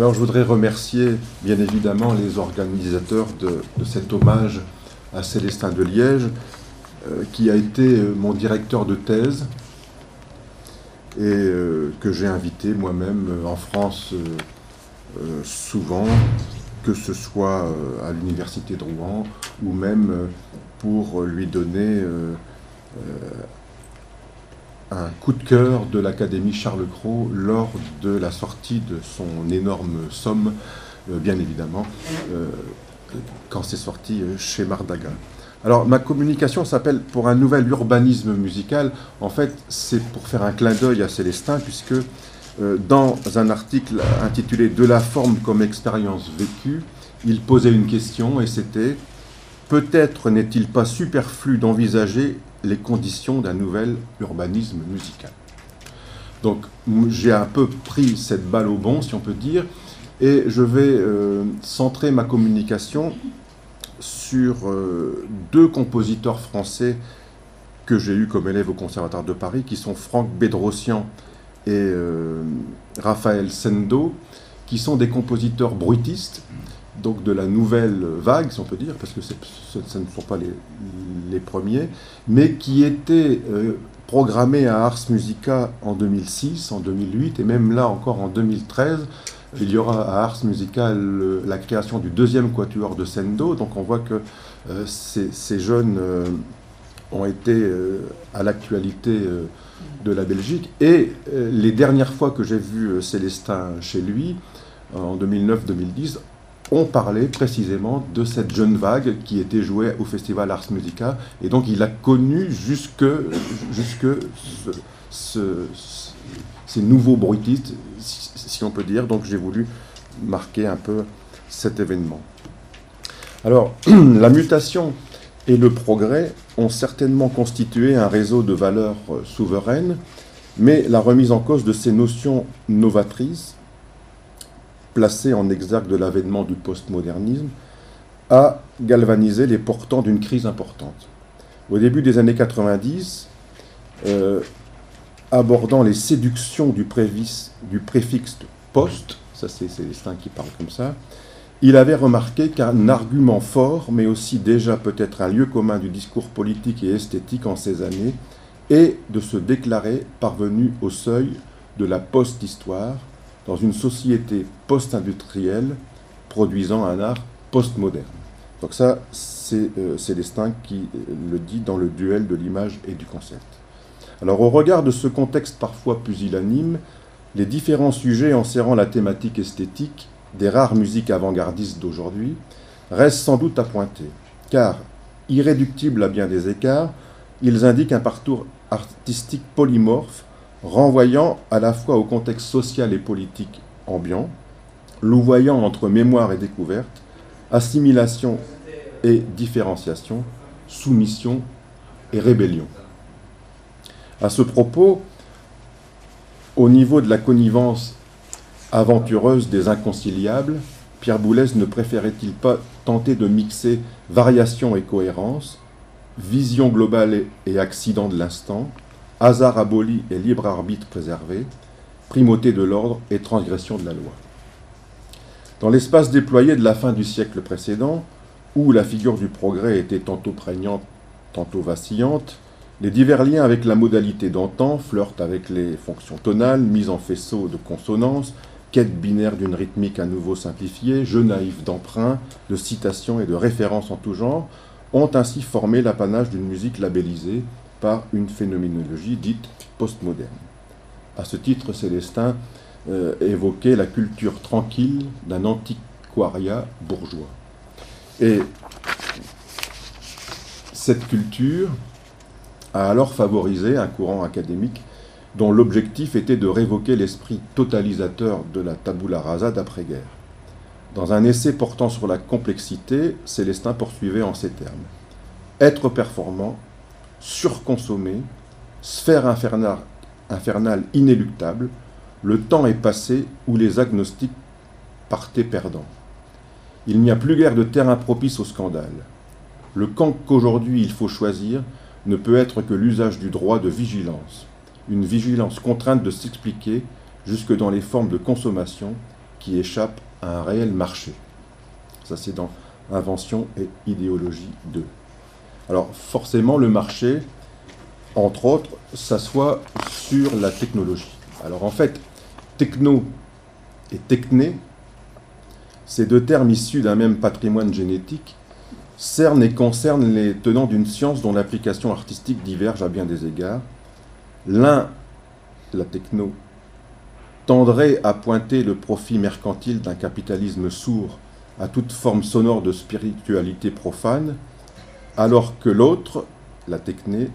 Alors je voudrais remercier bien évidemment les organisateurs de, cet hommage à Célestin de Liège, euh, qui a été euh, mon directeur de thèse et euh, que j'ai invité moi-même en France souvent, que ce soit à l'université de Rouen ou même pour lui donner un coup de cœur de l'Académie Charles Cros lors de la sortie de son énorme somme, euh, bien évidemment, euh, quand c'est sorti euh, chez Mardaga. Alors ma communication s'appelle Pour un nouvel urbanisme musical. En fait, c'est pour faire un clin d'œil à Célestin, puisque dans un article intitulé De la forme comme expérience vécue, il posait une question et c'était Peut-être n'est-il pas superflu d'envisager les conditions d'un nouvel urbanisme musical. Donc j'ai un peu pris cette balle au bon, si on peut dire, et je vais euh, centrer ma communication sur euh, deux compositeurs français que j'ai eus comme élèves au Conservatoire de Paris, qui sont Franck Bédrossian et euh, Raphaël Sendo, qui sont des compositeurs bruitistes, donc de la nouvelle vague, si on peut dire, parce que ce, ne sont pas les, premiers, mais qui étaient euh, programmés à Ars Musica en 2006, en 2008, et même là encore en 2013. Il y aura à Ars Musica la création du deuxième quatuor de Sendo, donc on voit que euh, ces, jeunes euh, ont été à l'actualité de la Belgique. Et les dernières fois que j'ai vu Célestin chez lui, en 2009-2010, on parlait précisément de cette jeune vague qui était jouée au festival Ars Musica. Et donc il a connu jusque, jusque ces nouveaux bruitistes, si on peut dire. Donc j'ai voulu marquer un peu cet événement. Alors, la mutation et le progrès ont certainement constitué un réseau de valeurs souveraines, mais la remise en cause de ces notions novatrices placé en exergue de l'avènement du postmodernisme, a galvanisé les portants d'une crise importante. Au début des années 90, euh, abordant les séductions du, préfixe post, ça c'est Célestin qui parle comme ça, il avait remarqué qu'un argument fort, mais aussi déjà peut-être un lieu commun du discours politique et esthétique en ces années, est de se déclarer parvenu au seuil de la post-histoire, dans une société post-industrielle produisant un art postmoderne. Donc ça, c'est euh, Célestin qui euh, le dit dans le duel de l'image et du concept. Alors au regard de ce contexte parfois pusillanime, les différents sujets enserrant la thématique esthétique des rares musiques avant-gardistes d'aujourd'hui restent sans doute à pointer, car, irréductibles à bien des écarts, ils indiquent un parcours artistique polymorphe renvoyant à la fois au contexte social et politique ambiant, louvoyant entre mémoire et découverte, assimilation et différenciation, soumission et rébellion. À ce propos, au niveau de la connivence aventureuse des inconciliables, Pierre Boulez ne préférait-il pas tenter de mixer variation et cohérence, vision globale et accident de l'instant, hasard aboli et libre arbitre préservé, primauté de l'ordre et transgression de la loi. Dans l'espace déployé de la fin du siècle précédent, où la figure du progrès était tantôt prégnante, tantôt vacillante, les divers liens avec la modalité d'antan flirtent avec les fonctions tonales, mises en faisceau de consonances, quête binaire d'une rythmique à nouveau simplifiée, jeu naïf d'emprunt, de citations et de références en tout genre, ont ainsi formé l'apanage d'une musique labellisée, par une phénoménologie dite postmoderne. À ce titre, Célestin euh, évoquait la culture tranquille d'un antiquariat bourgeois. Et cette culture a alors favorisé un courant académique dont l'objectif était de révoquer l'esprit totalisateur de la tabula rasa d'après-guerre. Dans un essai portant sur la complexité, Célestin poursuivait en ces termes. Être performant, surconsommé, sphère infernale, inéluctable, le temps est passé où les agnostiques partaient perdants. Il n'y a plus guère de terrain propice au scandale. Le camp qu'aujourd'hui il faut choisir ne peut être que l'usage du droit de vigilance, une vigilance contrainte de s'expliquer jusque dans les formes de consommation qui échappe à un réel marché. Ça, c'est dans Invention et idéologie 2. Alors, forcément, le marché, entre autres, s'assoit sur la technologie. Alors, en fait, techno et techné, ces deux termes issus d'un même patrimoine génétique, cernent et concernent les tenants d'une science dont l'application artistique diverge à bien des égards. L'un, la techno, tendrait à pointer le profit mercantile d'un capitalisme sourd à toute forme sonore de spiritualité profane, alors que l'autre, la techné,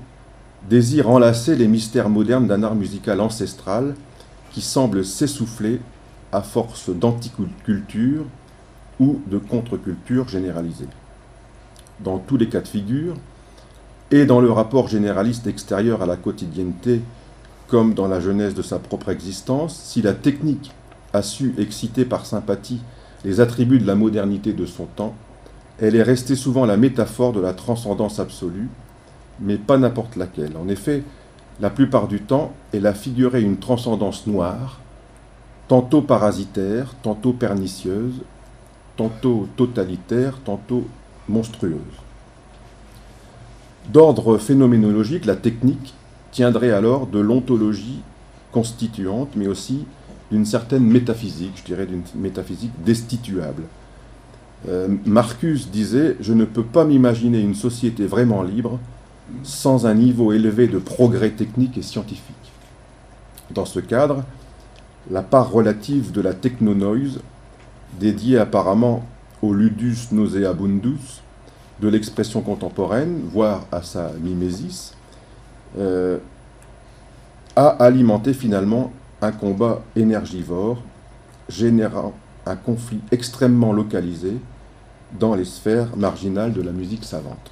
désire enlacer les mystères modernes d'un art musical ancestral qui semble s'essouffler à force d'anticulture ou de contre-culture généralisée. Dans tous les cas de figure, et dans le rapport généraliste extérieur à la quotidienneté, comme dans la genèse de sa propre existence, si la technique a su exciter par sympathie les attributs de la modernité de son temps, elle est restée souvent la métaphore de la transcendance absolue, mais pas n'importe laquelle. En effet, la plupart du temps, elle a figuré une transcendance noire, tantôt parasitaire, tantôt pernicieuse, tantôt totalitaire, tantôt monstrueuse. D'ordre phénoménologique, la technique tiendrait alors de l'ontologie constituante, mais aussi d'une certaine métaphysique, je dirais d'une métaphysique destituable. Euh, Marcus disait Je ne peux pas m'imaginer une société vraiment libre sans un niveau élevé de progrès technique et scientifique. Dans ce cadre, la part relative de la technonoise, dédiée apparemment au ludus nauseabundus de l'expression contemporaine, voire à sa mimésis, euh, a alimenté finalement un combat énergivore, générant un conflit extrêmement localisé dans les sphères marginales de la musique savante.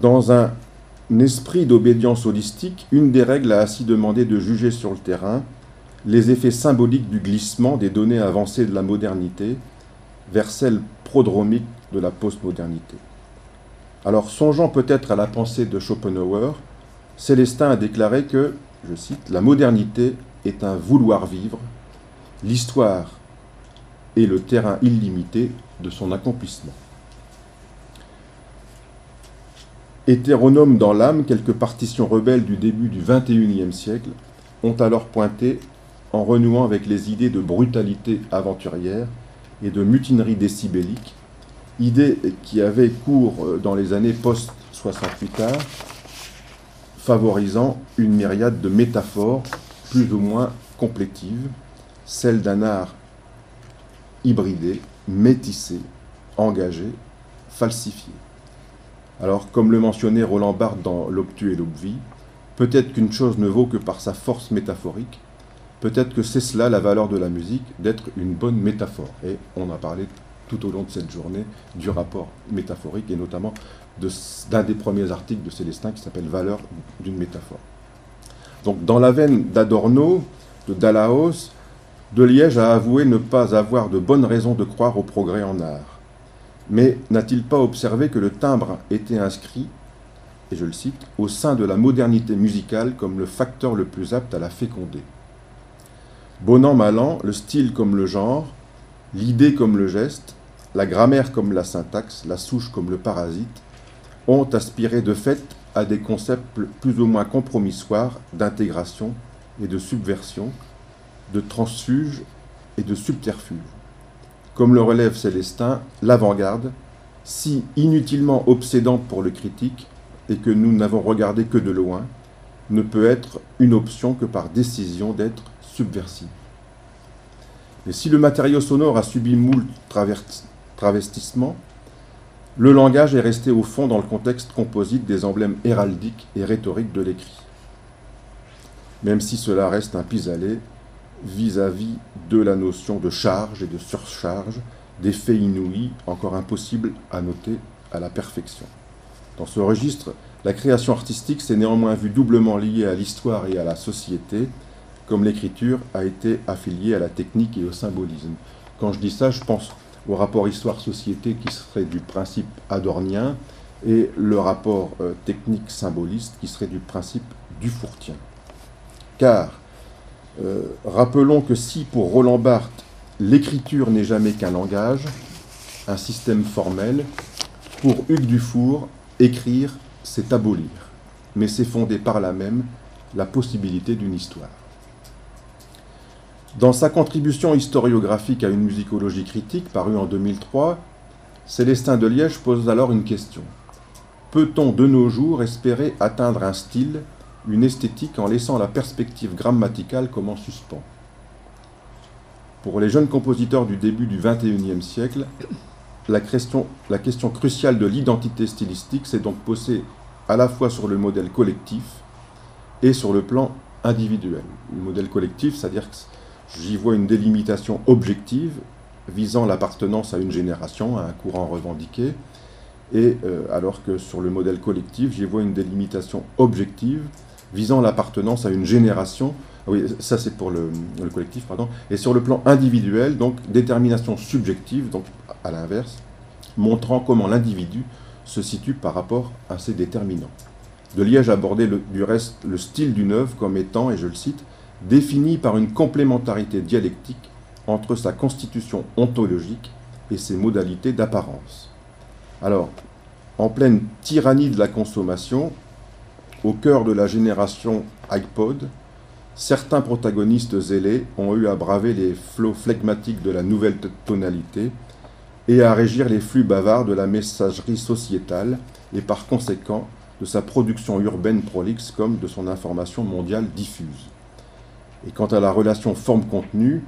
Dans un esprit d'obédience holistique, une des règles a ainsi demandé de juger sur le terrain les effets symboliques du glissement des données avancées de la modernité vers celles prodromiques de la postmodernité. Alors, songeant peut-être à la pensée de Schopenhauer, Célestin a déclaré que, je cite, La modernité est un vouloir vivre, l'histoire est le terrain illimité de son accomplissement. Hétéronomes dans l'âme, quelques partitions rebelles du début du XXIe siècle ont alors pointé, en renouant avec les idées de brutalité aventurière et de mutinerie décibellique, idées qui avaient cours dans les années post-68 art, favorisant une myriade de métaphores plus ou moins complétives, celles d'un art hybridé, métissé, engagé, falsifié. Alors, comme le mentionnait Roland Barthes dans L'Obtus et l'Obvie, peut-être qu'une chose ne vaut que par sa force métaphorique, peut-être que c'est cela la valeur de la musique, d'être une bonne métaphore. Et on a parlé tout au long de cette journée du rapport métaphorique et notamment d'un des premiers articles de Célestin qui s'appelle Valeur d'une métaphore. Donc dans la veine d'Adorno, de Dalaos, de Liège a avoué ne pas avoir de bonnes raisons de croire au progrès en art. Mais n'a-t-il pas observé que le timbre était inscrit, et je le cite, au sein de la modernité musicale comme le facteur le plus apte à la féconder? Bon an, mal an, le style comme le genre, l'idée comme le geste, la grammaire comme la syntaxe, la souche comme le parasite, ont aspiré de fait à des concepts plus ou moins compromissoires d'intégration et de subversion, de transfuge et de subterfuge. Comme le relève Célestin, l'avant-garde, si inutilement obsédante pour le critique et que nous n'avons regardé que de loin, ne peut être une option que par décision d'être subversive. Et si le matériau sonore a subi moult travestissements, le langage est resté au fond dans le contexte composite des emblèmes héraldiques et rhétoriques de l'écrit. Même si cela reste un pis-aller vis-à-vis de la notion de charge et de surcharge, d'effets inouïs encore impossibles à noter à la perfection. Dans ce registre, la création artistique s'est néanmoins vue doublement liée à l'histoire et à la société, comme l'écriture a été affiliée à la technique et au symbolisme. Quand je dis ça, je pense au rapport histoire-société qui serait du principe adornien et le rapport euh, technique-symboliste qui serait du principe du fourtien. Car Euh, rappelons que si pour Roland Barthes, l'écriture n'est jamais qu'un langage, un système formel, pour Hugues Dufour, écrire, c'est abolir, mais c'est fonder par là même la possibilité d'une histoire. Dans sa contribution historiographique à une musicologie critique, parue en 2003, Célestin de Liège pose alors une question. Peut-on de nos jours espérer atteindre un style, une esthétique en laissant la perspective grammaticale comme en suspens Pour les jeunes compositeurs du début du XXIe siècle, la question, cruciale de l'identité stylistique s'est donc posée à la fois sur le modèle collectif et sur le plan individuel. Le modèle collectif, c'est-à-dire que j'y vois une délimitation objective visant l'appartenance à une génération, à un courant revendiqué, et euh, alors que sur le modèle collectif, j'y vois une délimitation objective visant l'appartenance à une génération. Oui, ça c'est pour le, le, collectif, pardon. Et sur le plan individuel, donc détermination subjective, donc à l'inverse, montrant comment l'individu se situe par rapport à ses déterminants. De Liège abordait du reste le style d'une œuvre comme étant, et je le cite, défini par une complémentarité dialectique entre sa constitution ontologique et ses modalités d'apparence. Alors, en pleine tyrannie de la consommation, au cœur de la génération iPod, certains protagonistes zélés ont eu à braver les flots flegmatiques de la nouvelle tonalité et à régir les flux bavards de la messagerie sociétale et par conséquent de sa production urbaine prolixe comme de son information mondiale diffuse. Et quant à la relation forme-contenu,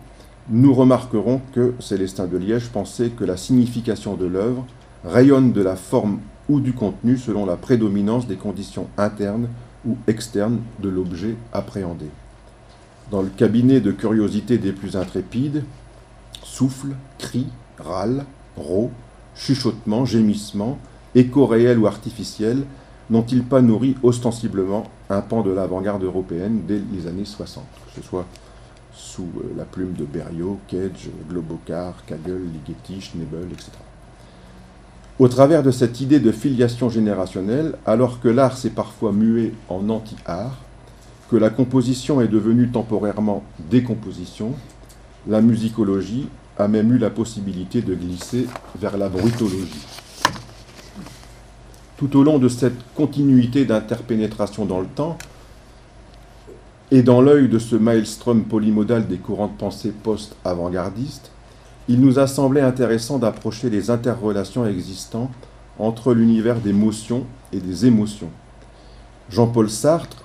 nous remarquerons que Célestin de Liège pensait que la signification de l'œuvre rayonne de la forme ou du contenu selon la prédominance des conditions internes ou externes de l'objet appréhendé. Dans le cabinet de curiosité des plus intrépides, souffle, cri, râle, rot, chuchotement, gémissement, écho réel ou artificiel, n'ont-ils pas nourri ostensiblement un pan de l'avant-garde européenne dès les années 60, que ce soit sous euh, la plume de Berriot, Cage, Globocar, Kagel, Ligeti, Schnebel, etc. Au travers de cette idée de filiation générationnelle, alors que l'art s'est parfois mué en anti-art, que la composition est devenue temporairement décomposition, la musicologie a même eu la possibilité de glisser vers la brutologie. Tout au long de cette continuité d'interpénétration dans le temps, et dans l'œil de ce maelstrom polymodal des courants de pensée post-avant-gardistes, il nous a semblé intéressant d'approcher les interrelations existantes entre l'univers des motions et des émotions. Jean-Paul Sartre,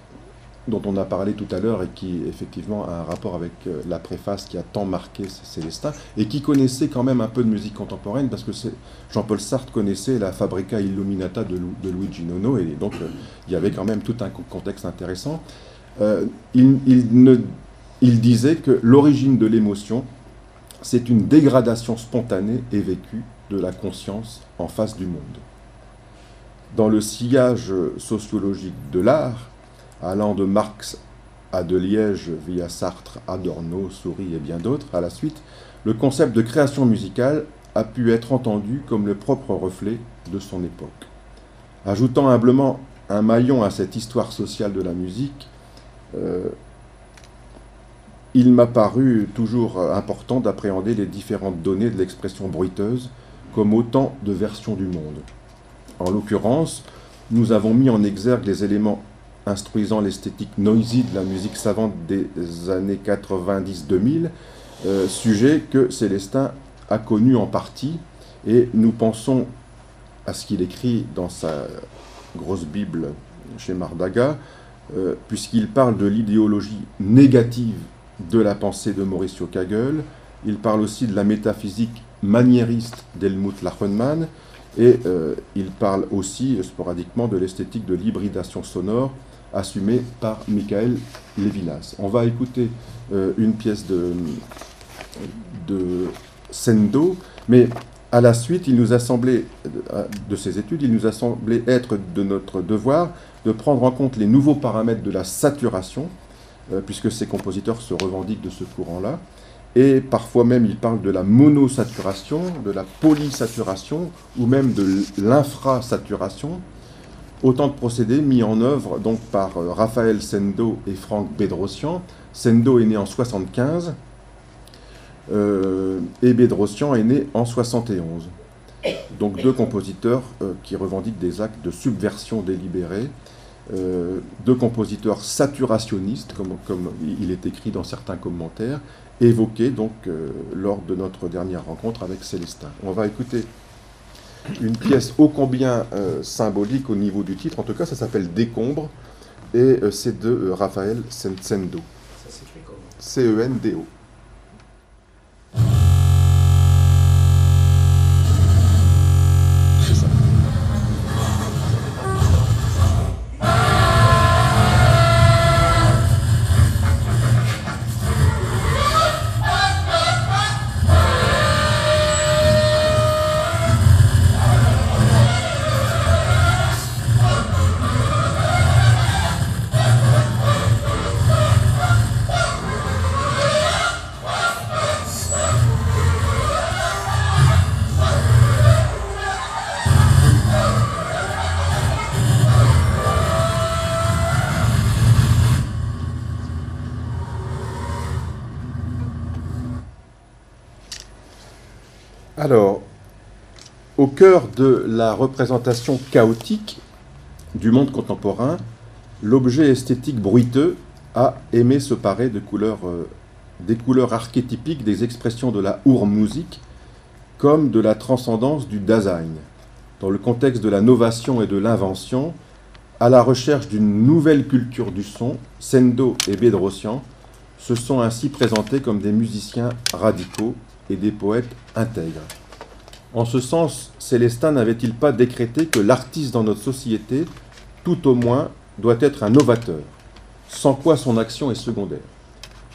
dont on a parlé tout à l'heure et qui effectivement a un rapport avec euh, la préface qui a tant marqué Célestin et qui connaissait quand même un peu de musique contemporaine parce que Jean-Paul Sartre connaissait la Fabrica Illuminata de, Luigi Nono et donc euh, il y avait quand même tout un contexte intéressant. Euh, il, il disait que l'origine de l'émotion, c'est une dégradation spontanée et vécue de la conscience en face du monde. Dans le sillage sociologique de l'art, allant de Marx à de Liège via Sartre, Adorno, Souris et bien d'autres, à la suite, le concept de création musicale a pu être entendu comme le propre reflet de son époque. Ajoutant humblement un maillon à cette histoire sociale de la musique, euh, il m'a paru toujours important d'appréhender les différentes données de l'expression bruiteuse comme autant de versions du monde. En l'occurrence, nous avons mis en exergue les éléments instruisant l'esthétique noisy de la musique savante des années 90-2000, euh, sujet que Célestin a connu en partie, et nous pensons à ce qu'il écrit dans sa grosse Bible chez Mardaga, euh, puisqu'il parle de l'idéologie négative de la pensée de Mauricio Kagel, il parle aussi de la métaphysique maniériste d'Helmut Lachenmann, et euh, il parle aussi sporadiquement de l'esthétique de l'hybridation sonore assumée par Michael Levinas. On va écouter euh, une pièce de, de Sendo, mais à la suite, il nous a semblé, de ces études, il nous a semblé être de notre devoir de prendre en compte les nouveaux paramètres de la saturation, puisque ces compositeurs se revendiquent de ce courant-là, et parfois même ils parlent de la monosaturation, de la polysaturation, ou même de l'infrasaturation, Autant de procédés mis en œuvre donc par euh, Raphaël Sendo et Franck Bédrossian. Sendo est né en 75 euh, et Bédrossian est né en 71. Donc deux compositeurs euh, qui revendiquent des actes de subversion délibérée, deux compositeurs saturationnistes, comme, comme, il est écrit dans certains commentaires, évoqués donc lors de notre dernière rencontre avec Célestin. On va écouter une pièce ô combien euh, symbolique au niveau du titre. En tout cas, ça s'appelle Décombre et euh, c'est de euh, Raphaël Sensendo. C-E-N-D-O. Alors, au cœur de la représentation chaotique du monde contemporain, l'objet esthétique bruiteux a aimé se parer euh, des couleurs archétypiques des expressions de la musique comme de la transcendance du Dasein. Dans le contexte de la novation et de l'invention, à la recherche d'une nouvelle culture du son, Sendo et Bedrosian se sont ainsi présentés comme des musiciens radicaux et des poètes intègres. En ce sens, Célestin n'avait-il pas décrété que l'artiste dans notre société, tout au moins, doit être un novateur, sans quoi son action est secondaire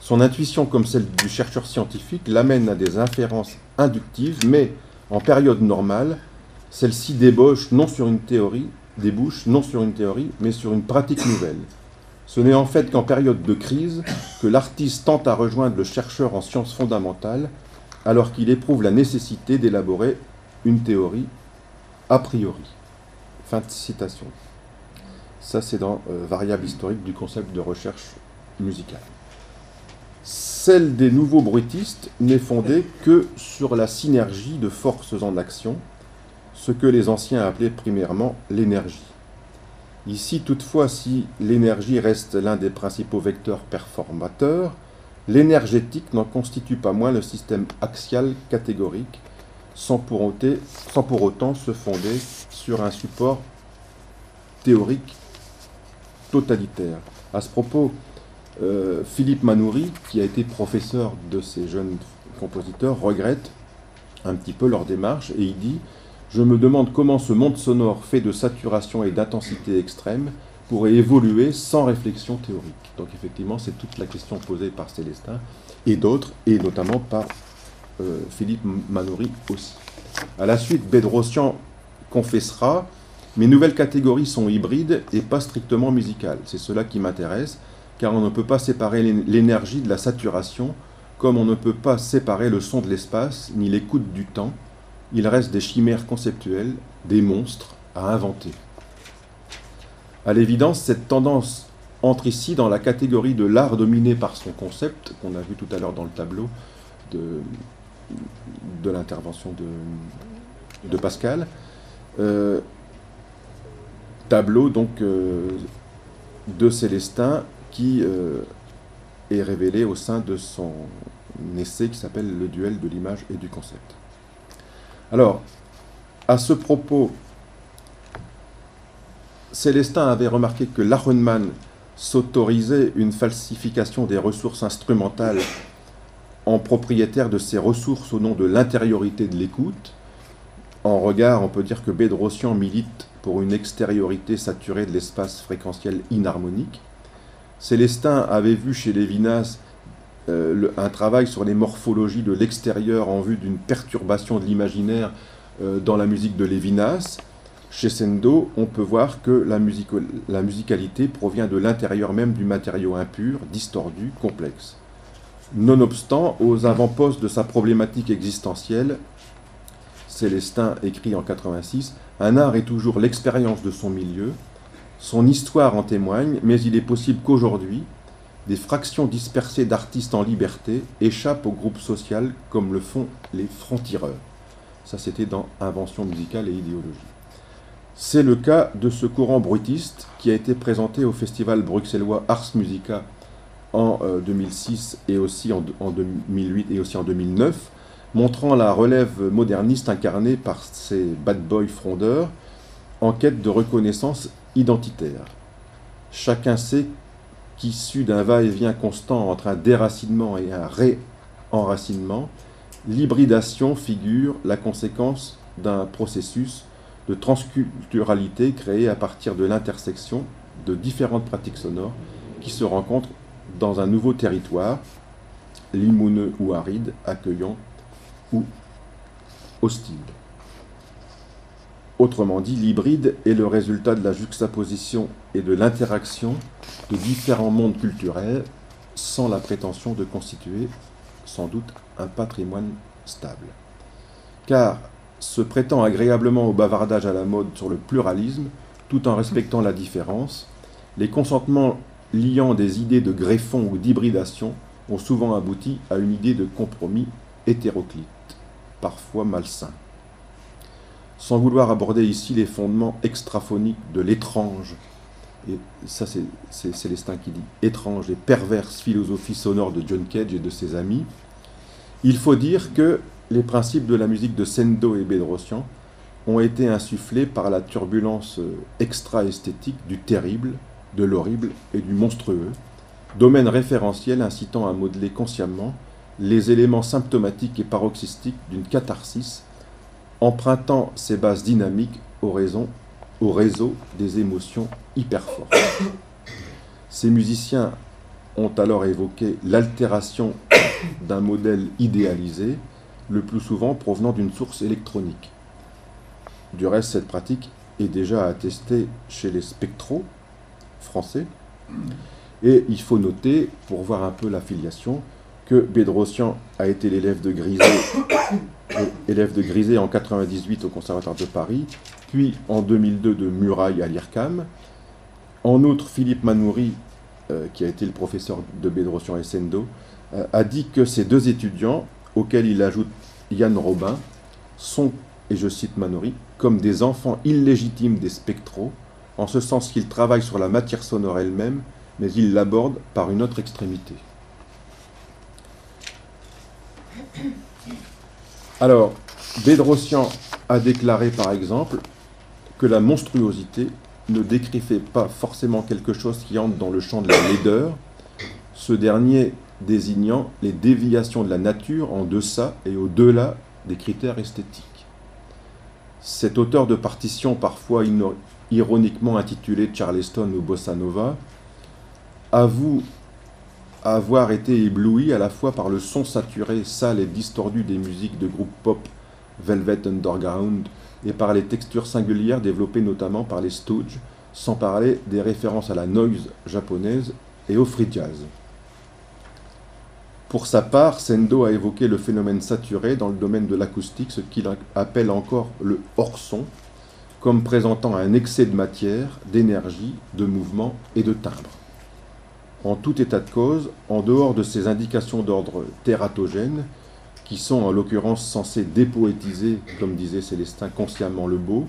Son intuition, comme celle du chercheur scientifique, l'amène à des inférences inductives, mais en période normale, celle-ci non sur une théorie, débouche non sur une théorie, mais sur une pratique nouvelle. Ce n'est en fait qu'en période de crise que l'artiste tente à rejoindre le chercheur en sciences fondamentales alors qu'il éprouve la nécessité d'élaborer une théorie a priori. Fin de citation. Ça, c'est dans euh, Variable historique du concept de recherche musicale. Celle des nouveaux bruitistes n'est fondée que sur la synergie de forces en action, ce que les anciens appelaient primairement l'énergie. Ici, toutefois, si l'énergie reste l'un des principaux vecteurs performateurs, L'énergétique n'en constitue pas moins le système axial catégorique, sans pour, autant, se fonder sur un support théorique totalitaire. À ce propos, euh, Philippe Manoury, qui a été professeur de ces jeunes compositeurs, regrette un petit peu leur démarche et il dit Je me demande comment ce monde sonore fait de saturation et d'intensité extrême pourrait évoluer sans réflexion théorique. Donc effectivement, c'est toute la question posée par Célestin et d'autres, et notamment par euh, Philippe Manoury aussi. À la suite, Bedrosian confessera Mes nouvelles catégories sont hybrides et pas strictement musicales. C'est cela qui m'intéresse, car on ne peut pas séparer l'énergie de la saturation, comme on ne peut pas séparer le son de l'espace ni l'écoute du temps. Il reste des chimères conceptuelles, des monstres à inventer. À l'évidence, cette tendance entre ici dans la catégorie de l'art dominé par son concept, qu'on a vu tout à l'heure dans le tableau de, l'intervention de, de, Pascal. Euh, tableau donc euh, de Célestin qui euh, est révélé au sein de son essai qui s'appelle Le duel de l'image et du concept. Alors, à ce propos, Célestin avait remarqué que Lachenmann s'autorisait une falsification des ressources instrumentales en propriétaire de ces ressources au nom de l'intériorité de l'écoute. En regard, on peut dire que Bedrosian milite pour une extériorité saturée de l'espace fréquentiel inharmonique. Célestin avait vu chez Lévinas euh, un travail sur les morphologies de l'extérieur en vue d'une perturbation de l'imaginaire euh, dans la musique de Lévinas. Chez Sendo, on peut voir que la, musicalité provient de l'intérieur même du matériau impur, distordu, complexe. Nonobstant, aux avant-postes de sa problématique existentielle, Célestin écrit en 86, Un art est toujours l'expérience de son milieu, Son histoire en témoigne, mais il est possible qu'aujourd'hui, des fractions dispersées d'artistes en liberté échappent au groupe social comme le font les francs-tireurs. Ça, c'était dans Invention musicale et idéologie. C'est le cas de ce courant bruitiste qui a été présenté au festival bruxellois Ars Musica en 2006 euh, et aussi en, 2008 et aussi en 2009, montrant la relève moderniste incarnée par ces bad boys frondeurs en quête de reconnaissance identitaire. Chacun sait qu'issu d'un va-et-vient constant entre un déracinement et un ré-enracinement, l'hybridation figure la conséquence d'un processus de transculturalité créé à partir de l'intersection de différentes pratiques sonores qui se rencontrent dans un nouveau territoire, limoneux ou aride, accueillant ou hostile. Autrement dit, l'hybride est le résultat de la juxtaposition et de l'interaction de différents mondes culturels sans la prétention de constituer sans doute un patrimoine stable. Car se prêtant agréablement au bavardage à la mode sur le pluralisme, tout en respectant la différence, les consentements liant des idées de greffon ou d'hybridation ont souvent abouti à une idée de compromis hétéroclite, parfois malsain. Sans vouloir aborder ici les fondements extraphoniques de l'étrange, et ça c'est Célestin qui dit, étrange et perverse philosophie sonore de John Cage et de ses amis, il faut dire que les principes de la musique de Sendo et Bedrosian ont été insufflés par la turbulence extra-esthétique du terrible, de l'horrible et du monstrueux, domaine référentiel incitant à modeler consciemment les éléments symptomatiques et paroxystiques d'une catharsis empruntant ses bases dynamiques au, au réseau des émotions hyper fortes. Ces musiciens ont alors évoqué l'altération d'un modèle idéalisé, le plus souvent provenant d'une source électronique. Du reste, cette pratique est déjà attestée chez les spectros français. Et il faut noter, pour voir un peu l'affiliation, que Bédrossian a été l'élève de Griset, élève de en 98 au Conservatoire de Paris, puis en 2002 de Muraille à l'IRCAM. En outre, Philippe Manoury, euh, qui a été le professeur de Bédrossian et Sendo, euh, a dit que ces deux étudiants, auxquels il ajoute Yann Robin, sont, et je cite Manoury, comme des enfants illégitimes des spectraux, en ce sens qu'ils travaillent sur la matière sonore elle-même, mais ils l'abordent par une autre extrémité. Alors, Bédrossian a déclaré par exemple que la monstruosité ne décrivait pas forcément quelque chose qui entre dans le champ de la laideur, ce dernier désignant les déviations de la nature en deçà et au-delà des critères esthétiques. Cet auteur de partition parfois ironiquement intitulé Charleston ou Bossa Nova avoue avoir été ébloui à la fois par le son saturé, sale et distordu des musiques de groupe pop Velvet Underground et par les textures singulières développées notamment par les Stooges, sans parler des références à la noise japonaise et au free jazz. Pour sa part, Sendo a évoqué le phénomène saturé dans le domaine de l'acoustique, ce qu'il appelle encore le hors-son, comme présentant un excès de matière, d'énergie, de mouvement et de timbre. En tout état de cause, en dehors de ces indications d'ordre tératogène, qui sont en l'occurrence censées dépoétiser, comme disait Célestin, consciemment le beau,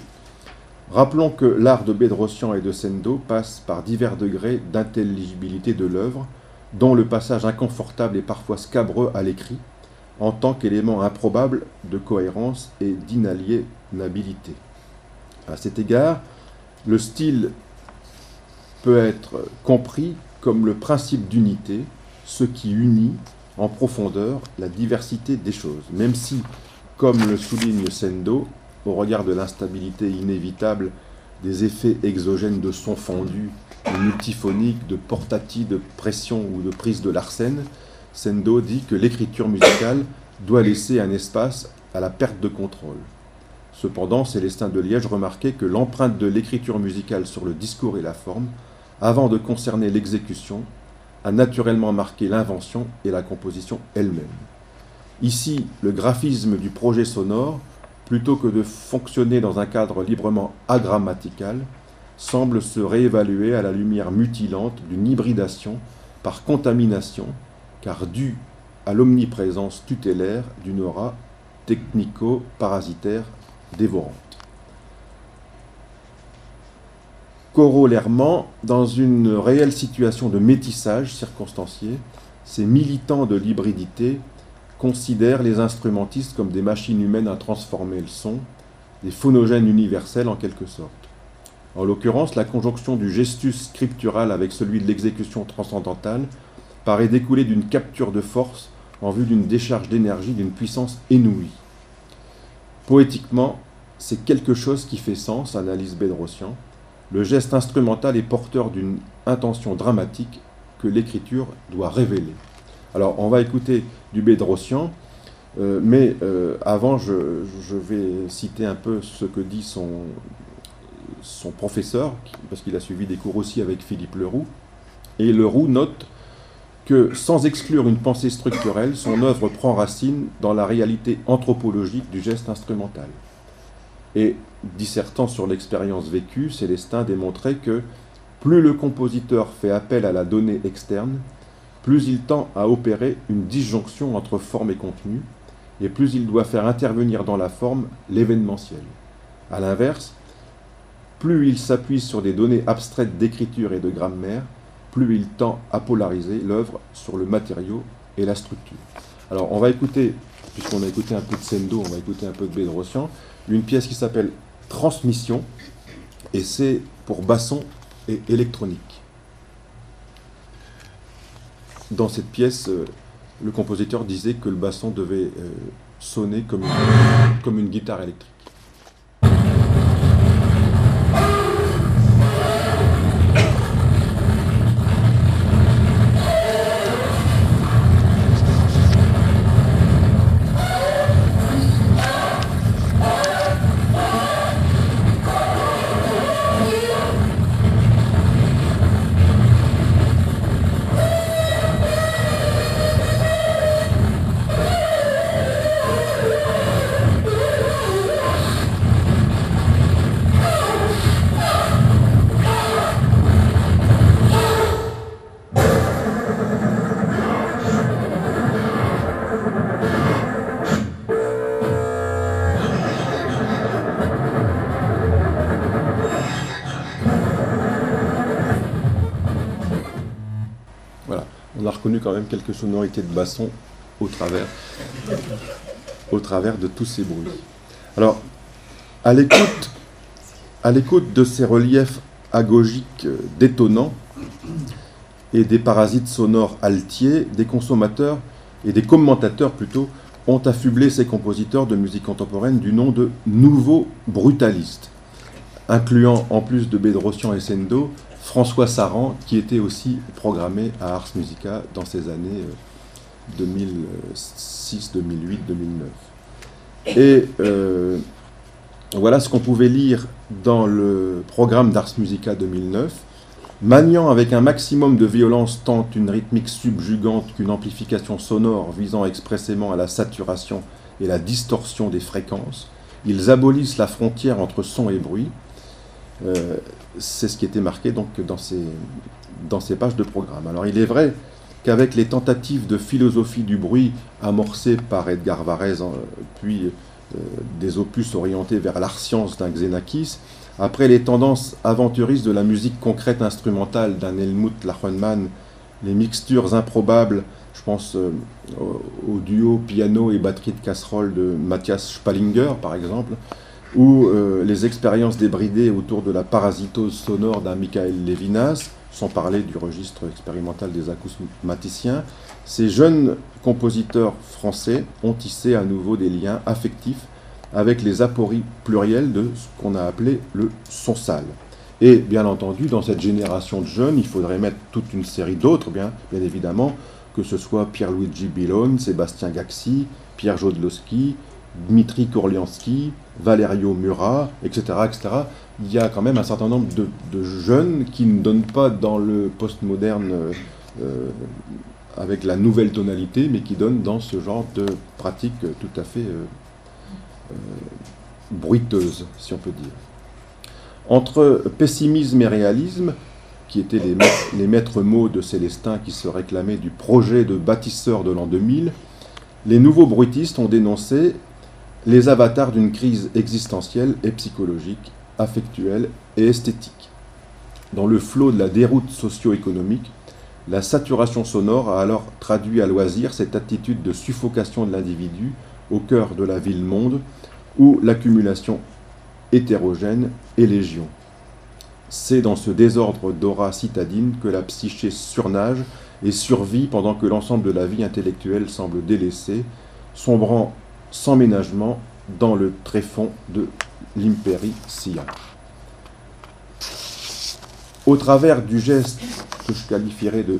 rappelons que l'art de Bédrossian et de Sendo passe par divers degrés d'intelligibilité de l'œuvre, dont le passage inconfortable et parfois scabreux à l'écrit, en tant qu'élément improbable de cohérence et d'inaliénabilité. À cet égard, le style peut être compris comme le principe d'unité, ce qui unit en profondeur la diversité des choses, même si, comme le souligne Sendo, au regard de l'instabilité inévitable des effets exogènes de son fondu, multiphonique, de portati, de pression ou de prise de l'arsène, Sendo dit que l'écriture musicale doit laisser un espace à la perte de contrôle. Cependant, Célestin de Liège remarquait que l'empreinte de l'écriture musicale sur le discours et la forme avant de concerner l'exécution, a naturellement marqué l'invention et la composition elle-même. Ici, le graphisme du projet sonore, plutôt que de fonctionner dans un cadre librement agrammatical, semble se réévaluer à la lumière mutilante d'une hybridation par contamination, car due à l'omniprésence tutélaire d'une aura technico-parasitaire dévorante. Corollairement, dans une réelle situation de métissage circonstancié, ces militants de l'hybridité considèrent les instrumentistes comme des machines humaines à transformer le son, des phonogènes universels en quelque sorte. En l'occurrence, la conjonction du gestus scriptural avec celui de l'exécution transcendantale paraît découler d'une capture de force en vue d'une décharge d'énergie d'une puissance inouïe. Poétiquement, c'est quelque chose qui fait sens, analyse Bedrossian. Le geste instrumental est porteur d'une intention dramatique que l'écriture doit révéler. Alors, on va écouter du Bedrossian, euh, mais euh, avant, je, vais citer un peu ce que dit son, son professeur, parce qu'il a suivi des cours aussi avec Philippe Leroux. Et Leroux note que, sans exclure une pensée structurelle, son œuvre prend racine dans la réalité anthropologique du geste instrumental. Et dissertant sur l'expérience vécue, Célestin démontrait que plus le compositeur fait appel à la donnée externe, plus il tend à opérer une disjonction entre forme et contenu, et plus il doit faire intervenir dans la forme l'événementiel. A l'inverse, plus il s'appuie sur des données abstraites d'écriture et de grammaire, plus il tend à polariser l'œuvre sur le matériau et la structure. Alors on va écouter, puisqu'on a écouté un peu de Sendo, on va écouter un peu de Bédrossian, une pièce qui s'appelle Transmission, et c'est pour basson et électronique. Dans cette pièce, euh, le compositeur disait que le basson devait euh, sonner comme comme une guitare électrique. Quand même quelques sonorités de basson au travers, au travers de tous ces bruits. Alors, à l'écoute, à l'écoute de ces reliefs agogiques détonnants et des parasites sonores altiers, des consommateurs et des commentateurs plutôt ont affublé ces compositeurs de musique contemporaine du nom de nouveaux brutalistes, incluant en plus de Bedrossian et Sendo François Saran, qui était aussi programmé à Ars Musica dans ces années 2006, 2008, 2009. Et euh, voilà ce qu'on pouvait lire dans le programme d'Ars Musica 2009. Maniant avec un maximum de violence tant une rythmique subjugante qu'une amplification sonore visant expressément à la saturation et la distorsion des fréquences, ils abolissent la frontière entre son et bruit. Euh, c'est ce qui était marqué donc dans ces, pages de programme. Alors il est vrai qu'avec les tentatives de philosophie du bruit amorcées par Edgar Varèse, puis euh, des opus orientés vers l'art science d'un Xenakis, après les tendances aventuristes de la musique concrète instrumentale d'un Helmut Lachenmann, les mixtures improbables, je pense euh, au duo piano et batterie de casserole de Matthias Spallinger par exemple, ou euh, les expériences débridées autour de la parasitose sonore d'un Michael Levinas, sans parler du registre expérimental des acousmaticiens, ces jeunes compositeurs français ont tissé à nouveau des liens affectifs avec les apories plurielles de ce qu'on a appelé le son sale. Et bien entendu, dans cette génération de jeunes, il faudrait mettre toute une série d'autres, bien, bien évidemment, que ce soit Pierre-Luigi Billon, Sébastien Gaxi, Pierre Jodlowski, Dmitri Korliansky, Valerio Murat, etc., etc., il y a quand même un certain nombre de, jeunes qui ne donnent pas dans le postmoderne euh, avec la nouvelle tonalité, mais qui donnent dans ce genre de pratique tout à fait euh, euh, bruiteuse, si on peut dire. Entre pessimisme et réalisme, qui étaient les, les maîtres mots de Célestin qui se réclamaient du projet de bâtisseur de l'an 2000, les nouveaux bruitistes ont dénoncé les avatars d'une crise existentielle et psychologique, affectuelle et esthétique. Dans le flot de la déroute socio-économique, la saturation sonore a alors traduit à loisir cette attitude de suffocation de l'individu au cœur de la ville-monde, où l'accumulation hétérogène est légion. C'est dans ce désordre d'aura citadine que la psyché surnage et survit pendant que l'ensemble de la vie intellectuelle semble délaissée, sombrant sans ménagement dans le tréfonds de l'impéricia. Au travers du geste que je qualifierais de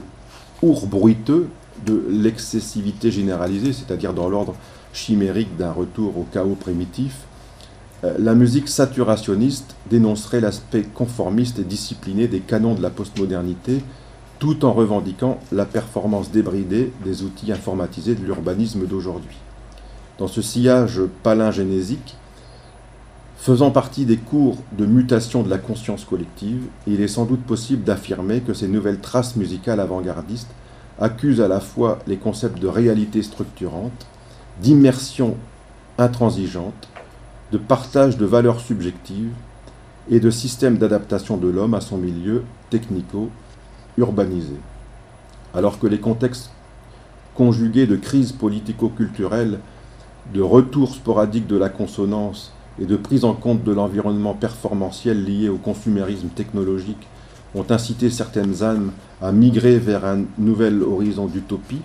our bruiteux, de l'excessivité généralisée, c'est-à-dire dans l'ordre chimérique d'un retour au chaos primitif, euh, la musique saturationniste dénoncerait l'aspect conformiste et discipliné des canons de la postmodernité, tout en revendiquant la performance débridée des outils informatisés de l'urbanisme d'aujourd'hui. Dans ce sillage palingénésique, faisant partie des cours de mutation de la conscience collective, il est sans doute possible d'affirmer que ces nouvelles traces musicales avant-gardistes accusent à la fois les concepts de réalité structurante, d'immersion intransigeante, de partage de valeurs subjectives et de système d'adaptation de l'homme à son milieu technico-urbanisé. Alors que les contextes conjugués de crises politico-culturelles, de retour sporadique de la consonance et de prise en compte de l'environnement performantiel lié au consumérisme technologique ont incité certaines âmes à migrer vers un nouvel horizon d'utopie,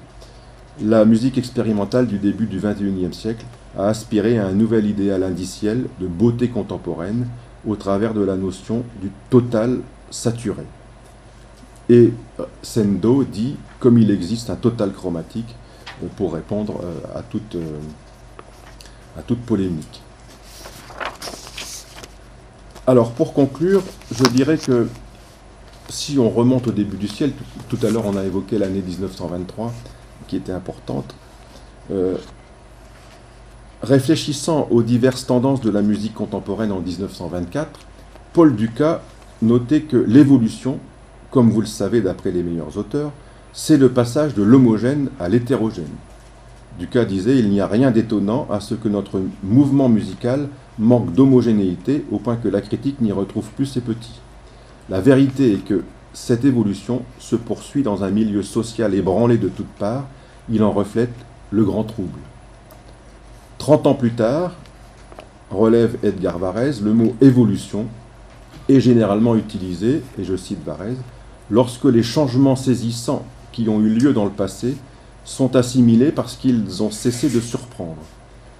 la musique expérimentale du début du XXIe siècle a aspiré à un nouvel idéal indiciel de beauté contemporaine au travers de la notion du total saturé. Et euh, Sendo dit, comme il existe un total chromatique, euh, pour répondre euh, à toute, à toute polémique. Alors pour conclure, je dirais que si on remonte au début du ciel, tout, à l'heure on a évoqué l'année 1923 qui était importante, euh, réfléchissant aux diverses tendances de la musique contemporaine en 1924, Paul Ducas notait que l'évolution, comme vous le savez d'après les meilleurs auteurs, c'est le passage de l'homogène à l'hétérogène. Ducas disait Il n'y a rien d'étonnant à ce que notre mouvement musical manque d'homogénéité au point que la critique n'y retrouve plus ses petits. La vérité est que cette évolution se poursuit dans un milieu social ébranlé de toutes parts, il en reflète le grand trouble. Trente ans plus tard, relève Edgar Varèse, le mot évolution est généralement utilisé, et je cite Varèse, lorsque les changements saisissants qui ont eu lieu dans le passé sont assimilés parce qu'ils ont cessé de surprendre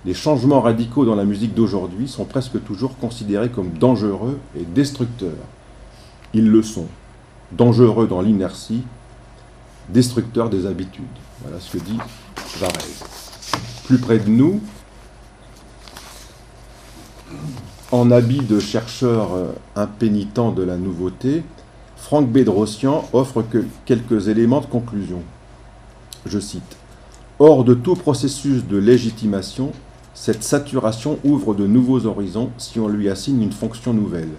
les changements radicaux dans la musique d'aujourd'hui sont presque toujours considérés comme dangereux et destructeurs. Ils le sont. Dangereux dans l'inertie, destructeurs des habitudes. Voilà ce que dit Varese. Plus près de nous, en habit de chercheur euh, impénitent de la nouveauté, Franck Bédrossian offre que quelques éléments de conclusion. Je cite Hors de tout processus de légitimation, cette saturation ouvre de nouveaux horizons si on lui assigne une fonction nouvelle.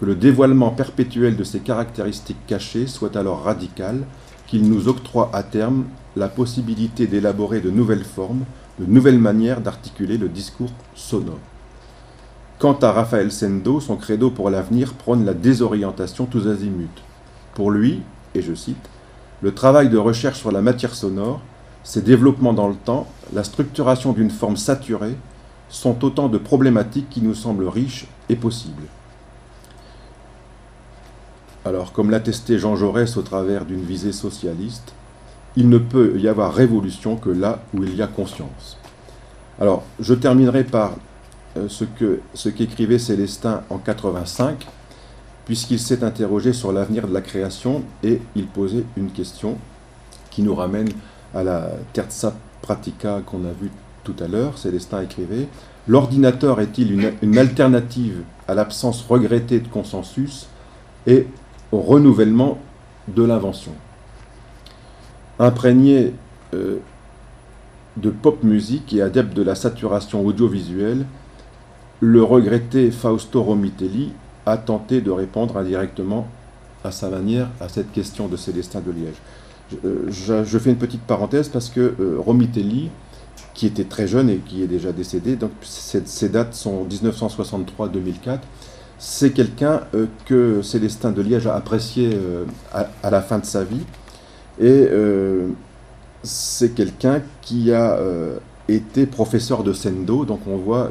Que le dévoilement perpétuel de ses caractéristiques cachées soit alors radical, qu'il nous octroie à terme la possibilité d'élaborer de nouvelles formes, de nouvelles manières d'articuler le discours sonore. Quant à Raphaël Sendo, son credo pour l'avenir prône la désorientation tous azimuts. Pour lui, et je cite, le travail de recherche sur la matière sonore, ces développements dans le temps, la structuration d'une forme saturée, sont autant de problématiques qui nous semblent riches et possibles. Alors, comme l'attestait Jean Jaurès au travers d'une visée socialiste, il ne peut y avoir révolution que là où il y a conscience. Alors, je terminerai par euh, ce qu'écrivait Célestin en 85, puisqu'il s'est interrogé sur l'avenir de la création et il posait une question qui nous ramène à la terza pratica qu'on a vue tout à l'heure, Célestin écrivait L'ordinateur est-il une, alternative à l'absence regrettée de consensus et au renouvellement de l'invention? Imprégné euh, de pop musique et adepte de la saturation audiovisuelle, le regretté Fausto Romitelli a tenté de répondre indirectement à sa manière à cette question de Célestin de Liège. Je, fais une petite parenthèse parce que Romitelli, qui était très jeune et qui est déjà décédé, donc ces, dates sont 1963-2004, c'est quelqu'un que Célestin de Liège a apprécié à, la fin de sa vie. Et c'est quelqu'un qui a euh, été professeur de Sendo, donc on voit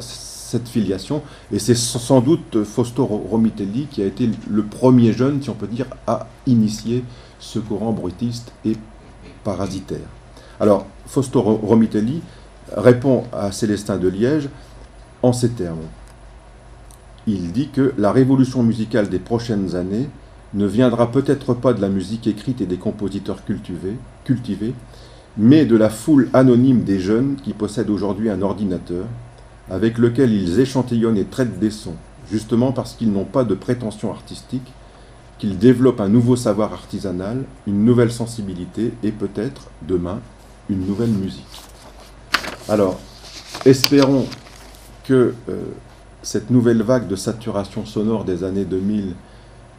cette filiation, et c'est sans doute Fausto Romitelli qui a été le premier jeune, si on peut dire, à initier ce courant bruitiste et parasitaire. Alors, Fausto Romitelli répond à Célestin de Liège en ces termes. Il dit que la révolution musicale des prochaines années ne viendra peut-être pas de la musique écrite et des compositeurs cultivés, cultivés mais de la foule anonyme des jeunes qui possèdent aujourd'hui un ordinateur, avec lequel ils échantillonnent et traitent des sons, justement parce qu'ils n'ont pas de prétention artistique, qu'ils développent un nouveau savoir artisanal, une nouvelle sensibilité et peut-être, demain, une nouvelle musique. Alors, espérons que euh, cette nouvelle vague de saturation sonore des années 2000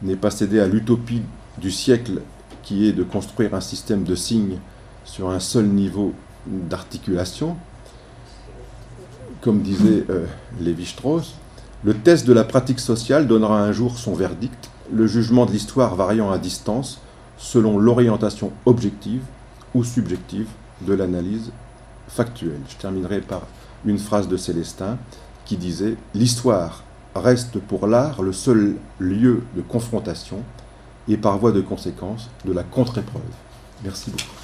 n'ait pas cédé à l'utopie du siècle qui est de construire un système de signes sur un seul niveau d'articulation, comme disait euh, Lévi-Strauss, le test de la pratique sociale donnera un jour son verdict, le jugement de l'histoire variant à distance selon l'orientation objective ou subjective de l'analyse factuelle. Je terminerai par une phrase de Célestin qui disait L'histoire reste pour l'art le seul lieu de confrontation et par voie de conséquence de la contre-épreuve. Merci beaucoup.